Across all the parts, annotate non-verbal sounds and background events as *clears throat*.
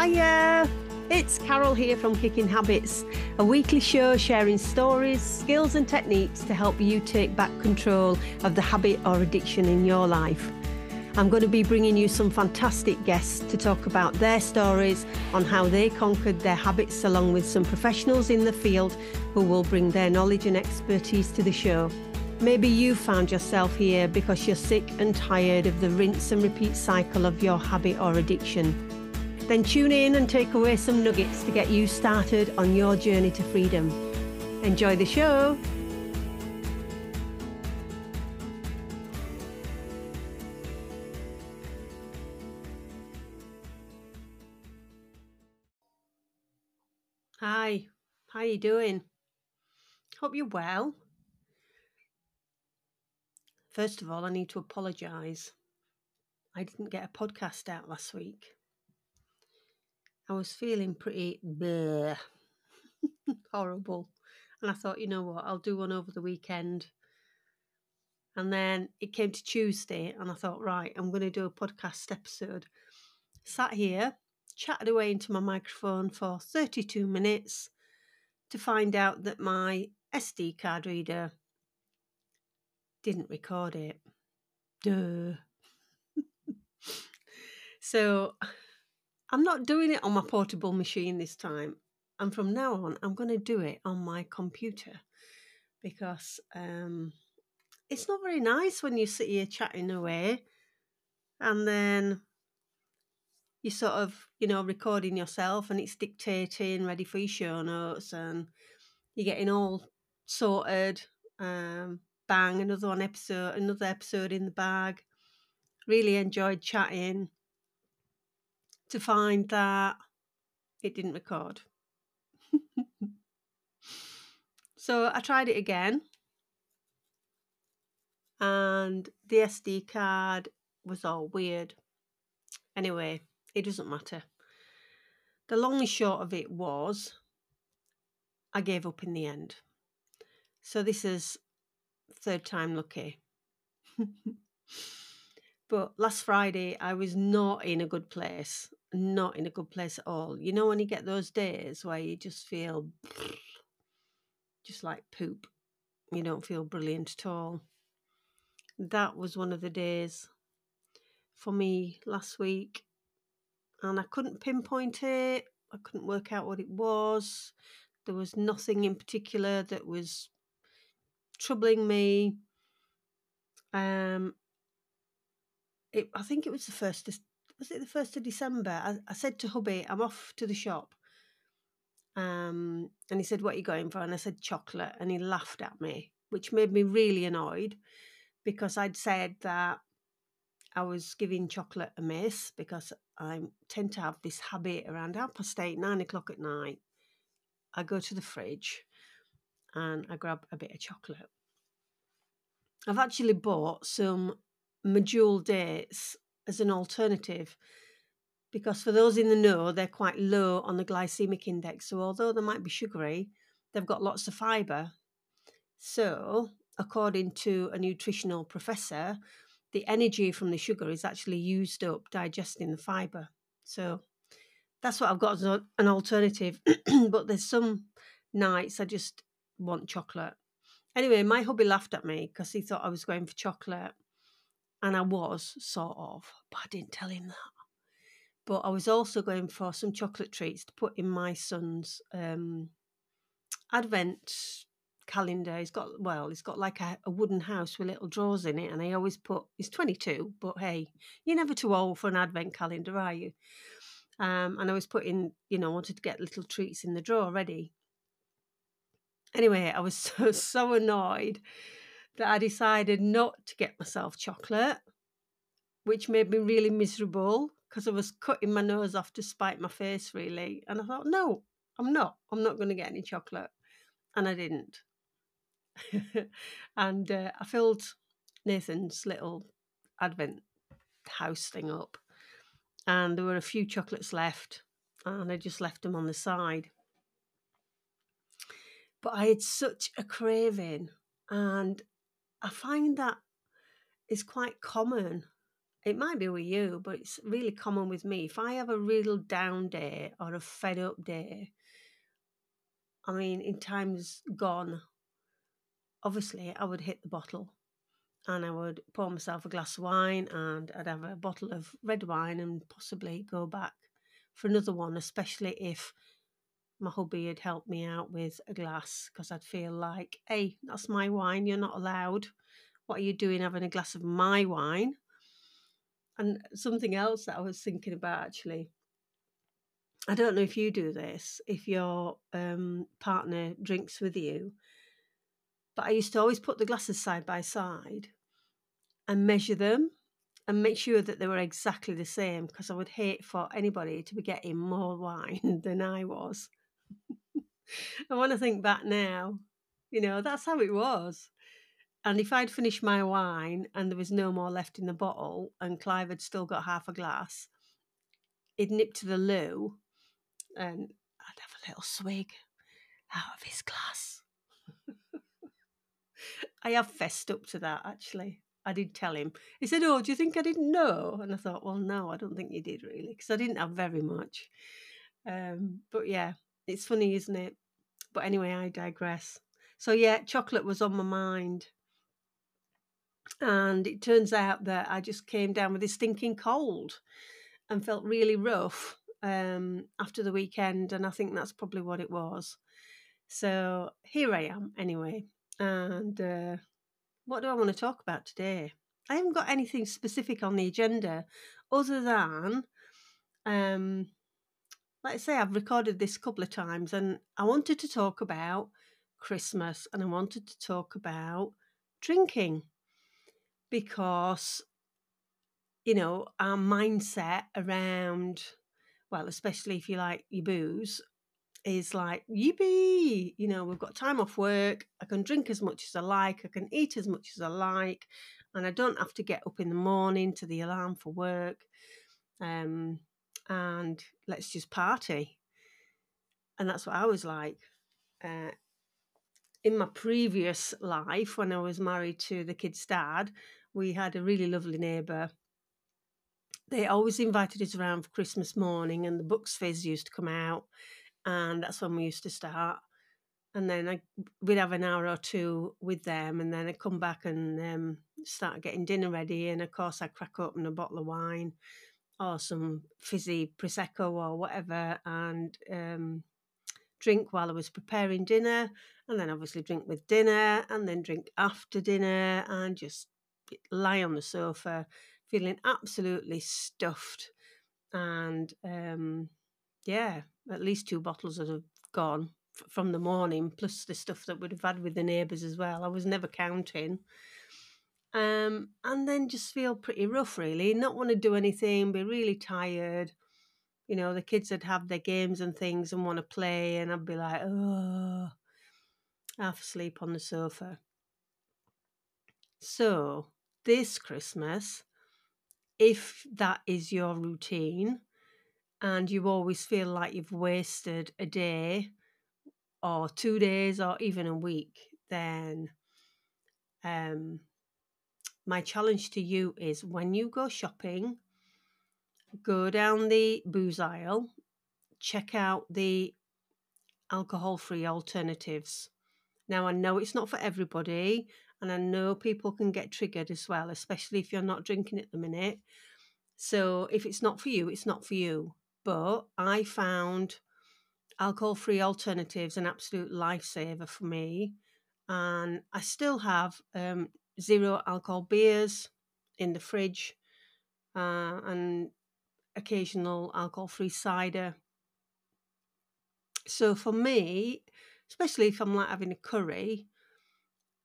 Hiya! It's Carol here from Kicking Habits, a weekly show sharing stories, skills, and techniques to help you take back control of the habit or addiction in your life. I'm going to be bringing you some fantastic guests to talk about their stories on how they conquered their habits, along with some professionals in the field who will bring their knowledge and expertise to the show. Maybe you found yourself here because you're sick and tired of the rinse and repeat cycle of your habit or addiction. Then tune in and take away some nuggets to get you started on your journey to freedom. Enjoy the show! Hi, how are you doing? Hope you're well. First of all, I need to apologise. I didn't get a podcast out last week. I was feeling pretty bleh, *laughs* horrible. And I thought, you know what, I'll do one over the weekend. And then it came to Tuesday, and I thought, right, I'm going to do a podcast episode. Sat here, chatted away into my microphone for 32 minutes to find out that my SD card reader didn't record it. Duh. *laughs* so I'm not doing it on my portable machine this time. And from now on, I'm going to do it on my computer because um, it's not very nice when you sit here chatting away and then you sort of, you know, recording yourself and it's dictating, ready for your show notes, and you're getting all sorted. Um, bang, another one episode, another episode in the bag. Really enjoyed chatting to find that it didn't record. *laughs* so I tried it again, and the SD card was all weird. Anyway, it doesn't matter. The long and short of it was I gave up in the end. So this is third time lucky. *laughs* but last Friday, I was not in a good place. Not in a good place at all. You know, when you get those days where you just feel *sniffs* just like poop, you don't feel brilliant at all. That was one of the days for me last week. And I couldn't pinpoint it, I couldn't work out what it was. There was nothing in particular that was troubling me. Um, it, I think it was the first. Was it the first of December? I, I said to hubby, "I'm off to the shop." Um, and he said, "What are you going for?" And I said, "Chocolate." And he laughed at me, which made me really annoyed because I'd said that I was giving chocolate a miss because I tend to have this habit around half past eight, nine o'clock at night. I go to the fridge and I grab a bit of chocolate. I've actually bought some medjool dates as an alternative because for those in the know, they're quite low on the glycemic index. So although they might be sugary, they've got lots of fibre. So, according to a nutritional professor, the energy from the sugar is actually used up digesting the fibre. So that's what I've got as an alternative. *clears throat* but there's some nights I just want chocolate. Anyway, my hubby laughed at me because he thought I was going for chocolate. And I was, sort of, but I didn't tell him that. But I was also going for some chocolate treats to put in my son's um, advent calendar. He's got, well, he's got like a, a, wooden house with little drawers in it. And I always put, he's 22, but hey, you're never too old for an advent calendar, are you? Um, and I was putting, you know, wanted to get little treats in the drawer ready. Anyway, I was *laughs* so, so annoyed that I decided not to get myself chocolate, which made me really miserable because I was cutting my nose off to spite my face, really. And I thought, no, I'm not. I'm not going to get any chocolate. And I didn't. *laughs* and uh, I filled Nathan's little Advent house thing up. And there were a few chocolates left. And I just left them on the side. But I had such a craving, and I find that is quite common it might be with you, but it's really common with me. If I have a real down day or a fed up day, I mean, in times gone, obviously I would hit the bottle and I would pour myself a glass of wine and I'd have a bottle of red wine and possibly go back for another one, especially if my hubby had helped me out with a glass because I'd feel like, hey, that's my wine, you're not allowed. What are you doing having a glass of my wine? And something else that I was thinking about actually, I don't know if you do this, if your um, partner drinks with you, but I used to always put the glasses side by side and measure them and make sure that they were exactly the same because I would hate for anybody to be getting more *laughs* wine than I was. And *laughs* when I think back now, you know, that's how it was. And if I'd finished my wine and there was no more left in the bottle and Clive had still got half a glass, he'd nip to the loo and I'd have a little swig out of his glass. *laughs* I have fessed up to that actually. I did tell him. He said, Oh, do you think I didn't know? And I thought, Well, no, I don't think you did really, because I didn't have very much. Um, but yeah, it's funny, isn't it? But anyway, I digress. So yeah, chocolate was on my mind. And it turns out that I just came down with this stinking cold and felt really rough um, after the weekend. And I think that's probably what it was. So here I am anyway. And uh, what do I want to talk about today? I haven't got anything specific on the agenda other than, um, let's say I've recorded this a couple of times and I wanted to talk about Christmas and I wanted to talk about drinking because, you know, our mindset around, well, especially if you like your booze, is like, yippee, you know, we've got time off work. I can drink as much as I like. I can eat as much as I like. And I don't have to get up in the morning to the alarm for work. Um, and let's just party. And that's what I was like. Uh, in my previous life, when I was married to the kid's dad, we had a really lovely neighbour. They always invited us around for Christmas morning, and the Bucks Fizz used to come out and that's when we used to start. And then I, we'd have an hour or two with them, and then I'd come back and um, start getting dinner ready. And of course, I'd crack open a bottle of wine or some fizzy prosecco or whatever, and um, drink while I was preparing dinner, and then obviously drink with dinner, and then drink after dinner, and just lie on the sofa feeling absolutely stuffed and um, yeah, at least two bottles would have gone from the morning, plus the stuff that we'd have had with the neighbours as well. I was never counting. Um, and then just feel pretty rough, really. Not want to do anything, be really tired. You know, the kids would have their games and things and want to play, and I'd be like, oh, half asleep on the sofa. So, this Christmas, if that is your routine, and you always feel like you've wasted a day or two days or even a week, then um, my challenge to you is when you go shopping, go down the booze aisle, check out the alcohol free alternatives. Now, I know it's not for everybody, and I know people can get triggered as well, especially if you're not drinking at the minute. So, if it's not for you, it's not for you but I found alcohol free alternatives an absolute lifesaver for me. And I still have um, zero alcohol beers in the fridge uh, and occasional alcohol free cider. So for me, especially if I'm like having a curry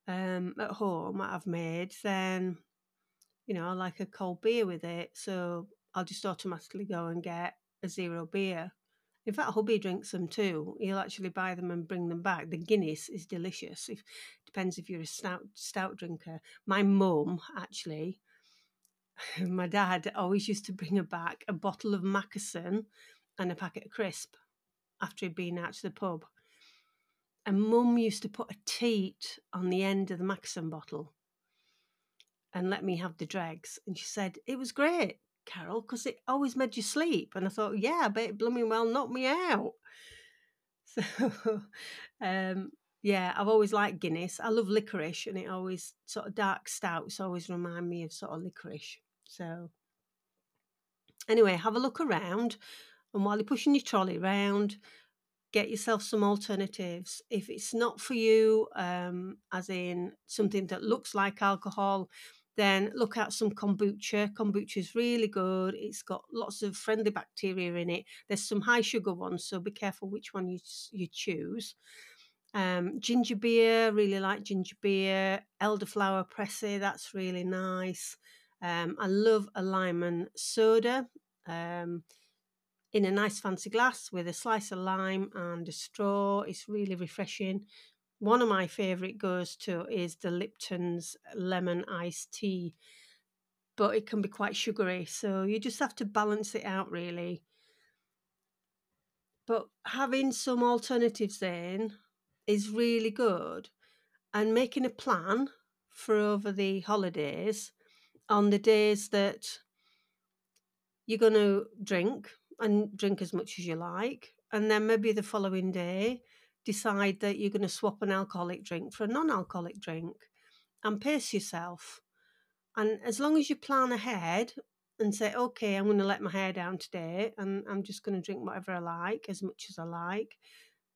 um, at home that I've made, then you know I like a cold beer with it. So I'll just automatically go and get a zero beer. In fact, hubby drinks them too. He'll actually buy them and bring them back. The Guinness is delicious. If depends if you're a stout stout drinker. My mum actually, *laughs* my dad always used to bring her back a bottle of Mackeson and a packet of crisp after he'd been out to the pub. And mum used to put a teat on the end of the Mackeson bottle. and let me have the dregs. And she said, It was great, Carol, because it always made you sleep. And I thought, Yeah, but it blooming well knocked me out. *laughs* So, um, yeah, I've always liked Guinness. I love licorice, and it always sort of dark stouts always remind me of sort of licorice. So, anyway, have a look around, and while you're pushing your trolley around, get yourself some alternatives. If it's not for you, um, as in something that looks like alcohol, then look at some kombucha. Kombucha is really good. It's got lots of friendly bacteria in it. There's some high sugar ones, so be careful which one you you choose. Um, ginger beer, really like ginger beer. Elderflower pressé, that's really nice. Um, I love a lemon soda. Um, in a nice fancy glass with a slice of lime and a straw. It's really refreshing. One of my favourite goes to is the Lipton's lemon iced tea, but it can be quite sugary, so you just have to balance it out really. But having some alternatives then is really good, and making a plan for over the holidays on the days that you're going to drink and drink as much as you like. And then maybe the following day, decide that you're going to swap an alcoholic drink for a non alcoholic drink and pace yourself. And as long as you plan ahead and say, okay, I'm going to let my hair down today and I'm just going to drink whatever I like, as much as I like.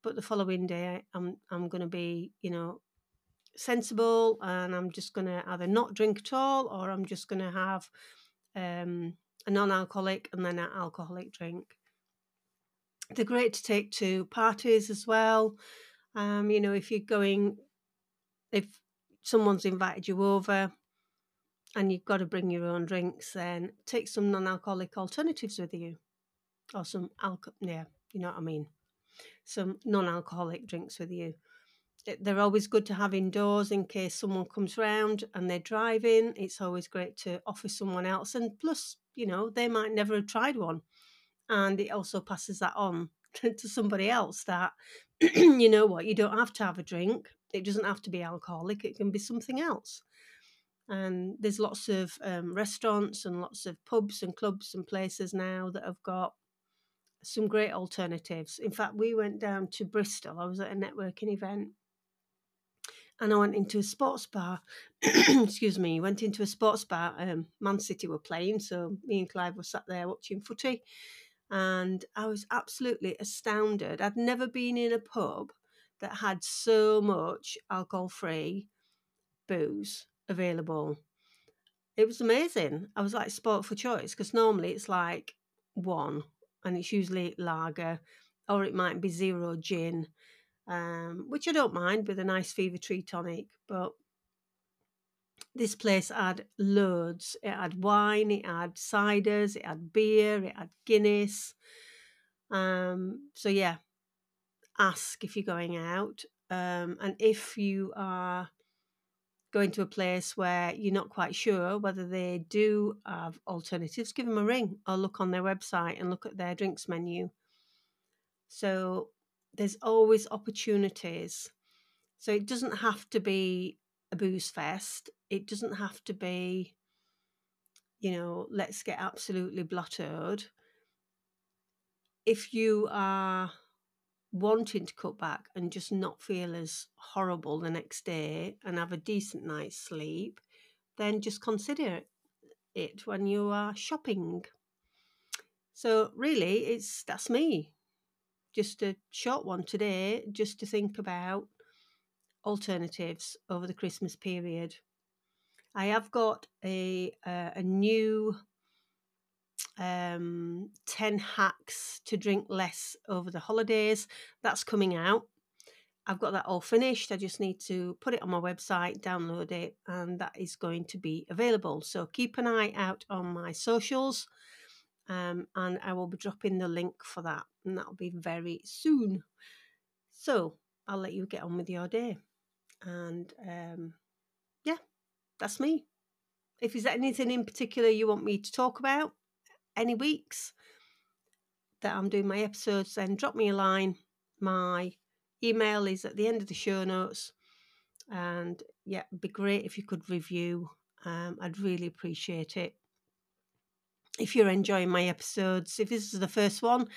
But the following day, I'm, I'm going to be, you know, sensible and I'm just going to either not drink at all or I'm just going to have um, a non-alcoholic and then an alcoholic drink. They're great to take to parties as well. Um, you know, if you're going, if someone's invited you over and you've got to bring your own drinks, then take some non-alcoholic alternatives with you, or some alcohol. Yeah, you know what I mean. Some non-alcoholic drinks with you they're always good to have indoors in case someone comes round and they're driving. It's always great to offer someone else. And plus, you know, they might never have tried one. And it also passes that on *laughs* to somebody else that, *clears throat* you know what, you don't have to have a drink. It doesn't have to be alcoholic, it can be something else. And there's lots of um, restaurants and lots of pubs and clubs and places now that have got some great alternatives. In fact, we went down to Bristol. I was at a networking event and I went into a sports bar. *clears throat* Excuse me, went into a sports bar. Um, Man City were playing, so me and Clive were sat there watching footy, and I was absolutely astounded. I'd never been in a pub that had so much alcohol-free booze available. It was amazing. I was like sport for choice because normally it's like one, and it's usually lager, or it might be zero gin um, which I don't mind with a nice fever tree tonic. But this place had loads. It had wine, it had ciders, it had beer, it had Guinness. Um, so yeah, ask if you're going out, um, and if you are going to a place where you're not quite sure whether they do have alternatives, give them a ring or look on their website and look at their drinks menu. So there's always opportunities. So it doesn't have to be a booze fest. It doesn't have to be, you know, let's get absolutely blottoed. If you are wanting to cut back and just not feel as horrible the next day and have a decent night's sleep, then just consider it when you are shopping. So really, it's that's me just a short one today, just to think about alternatives over the Christmas period. I have got a uh, a new um, 10 hacks to drink less over the holidays. That's coming out. I've got that all finished. I just need to put it on my website, download it, and that is going to be available. So keep an eye out on my socials um, and I will be dropping the link for that, and that'll be very soon. So I'll let you get on with your day, and um, yeah, that's me. If there's anything in particular you want me to talk about, any weeks that I'm doing my episodes, then drop me a line. My email is at the end of the show notes. And yeah, it'd be great if you could review Um, I'd really appreciate it. If you're enjoying my episodes, if this is the first one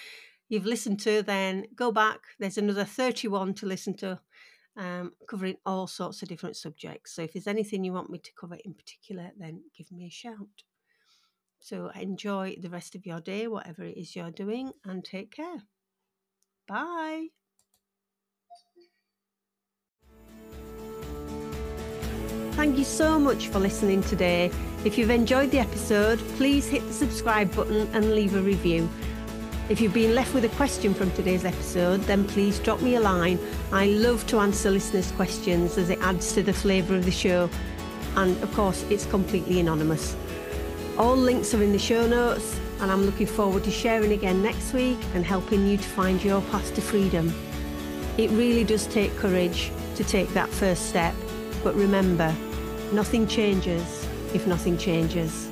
you've listened to, then go back. There's another 31 to listen to, um, covering all sorts of different subjects. So if there's anything you want me to cover in particular, then give me a shout. So enjoy the rest of your day, whatever it is you're doing, and take care. Bye. Thank you so much for listening today. If you've enjoyed the episode, please hit the subscribe button and leave a review. If you've been left with a question from today's episode, then please drop me a line. I love to answer listeners' questions as it adds to the flavour of the show. And of course, it's completely anonymous. All links are in the show notes, and I'm looking forward to sharing again next week and helping you to find your path to freedom. It really does take courage to take that first step, but remember, nothing changes if nothing changes.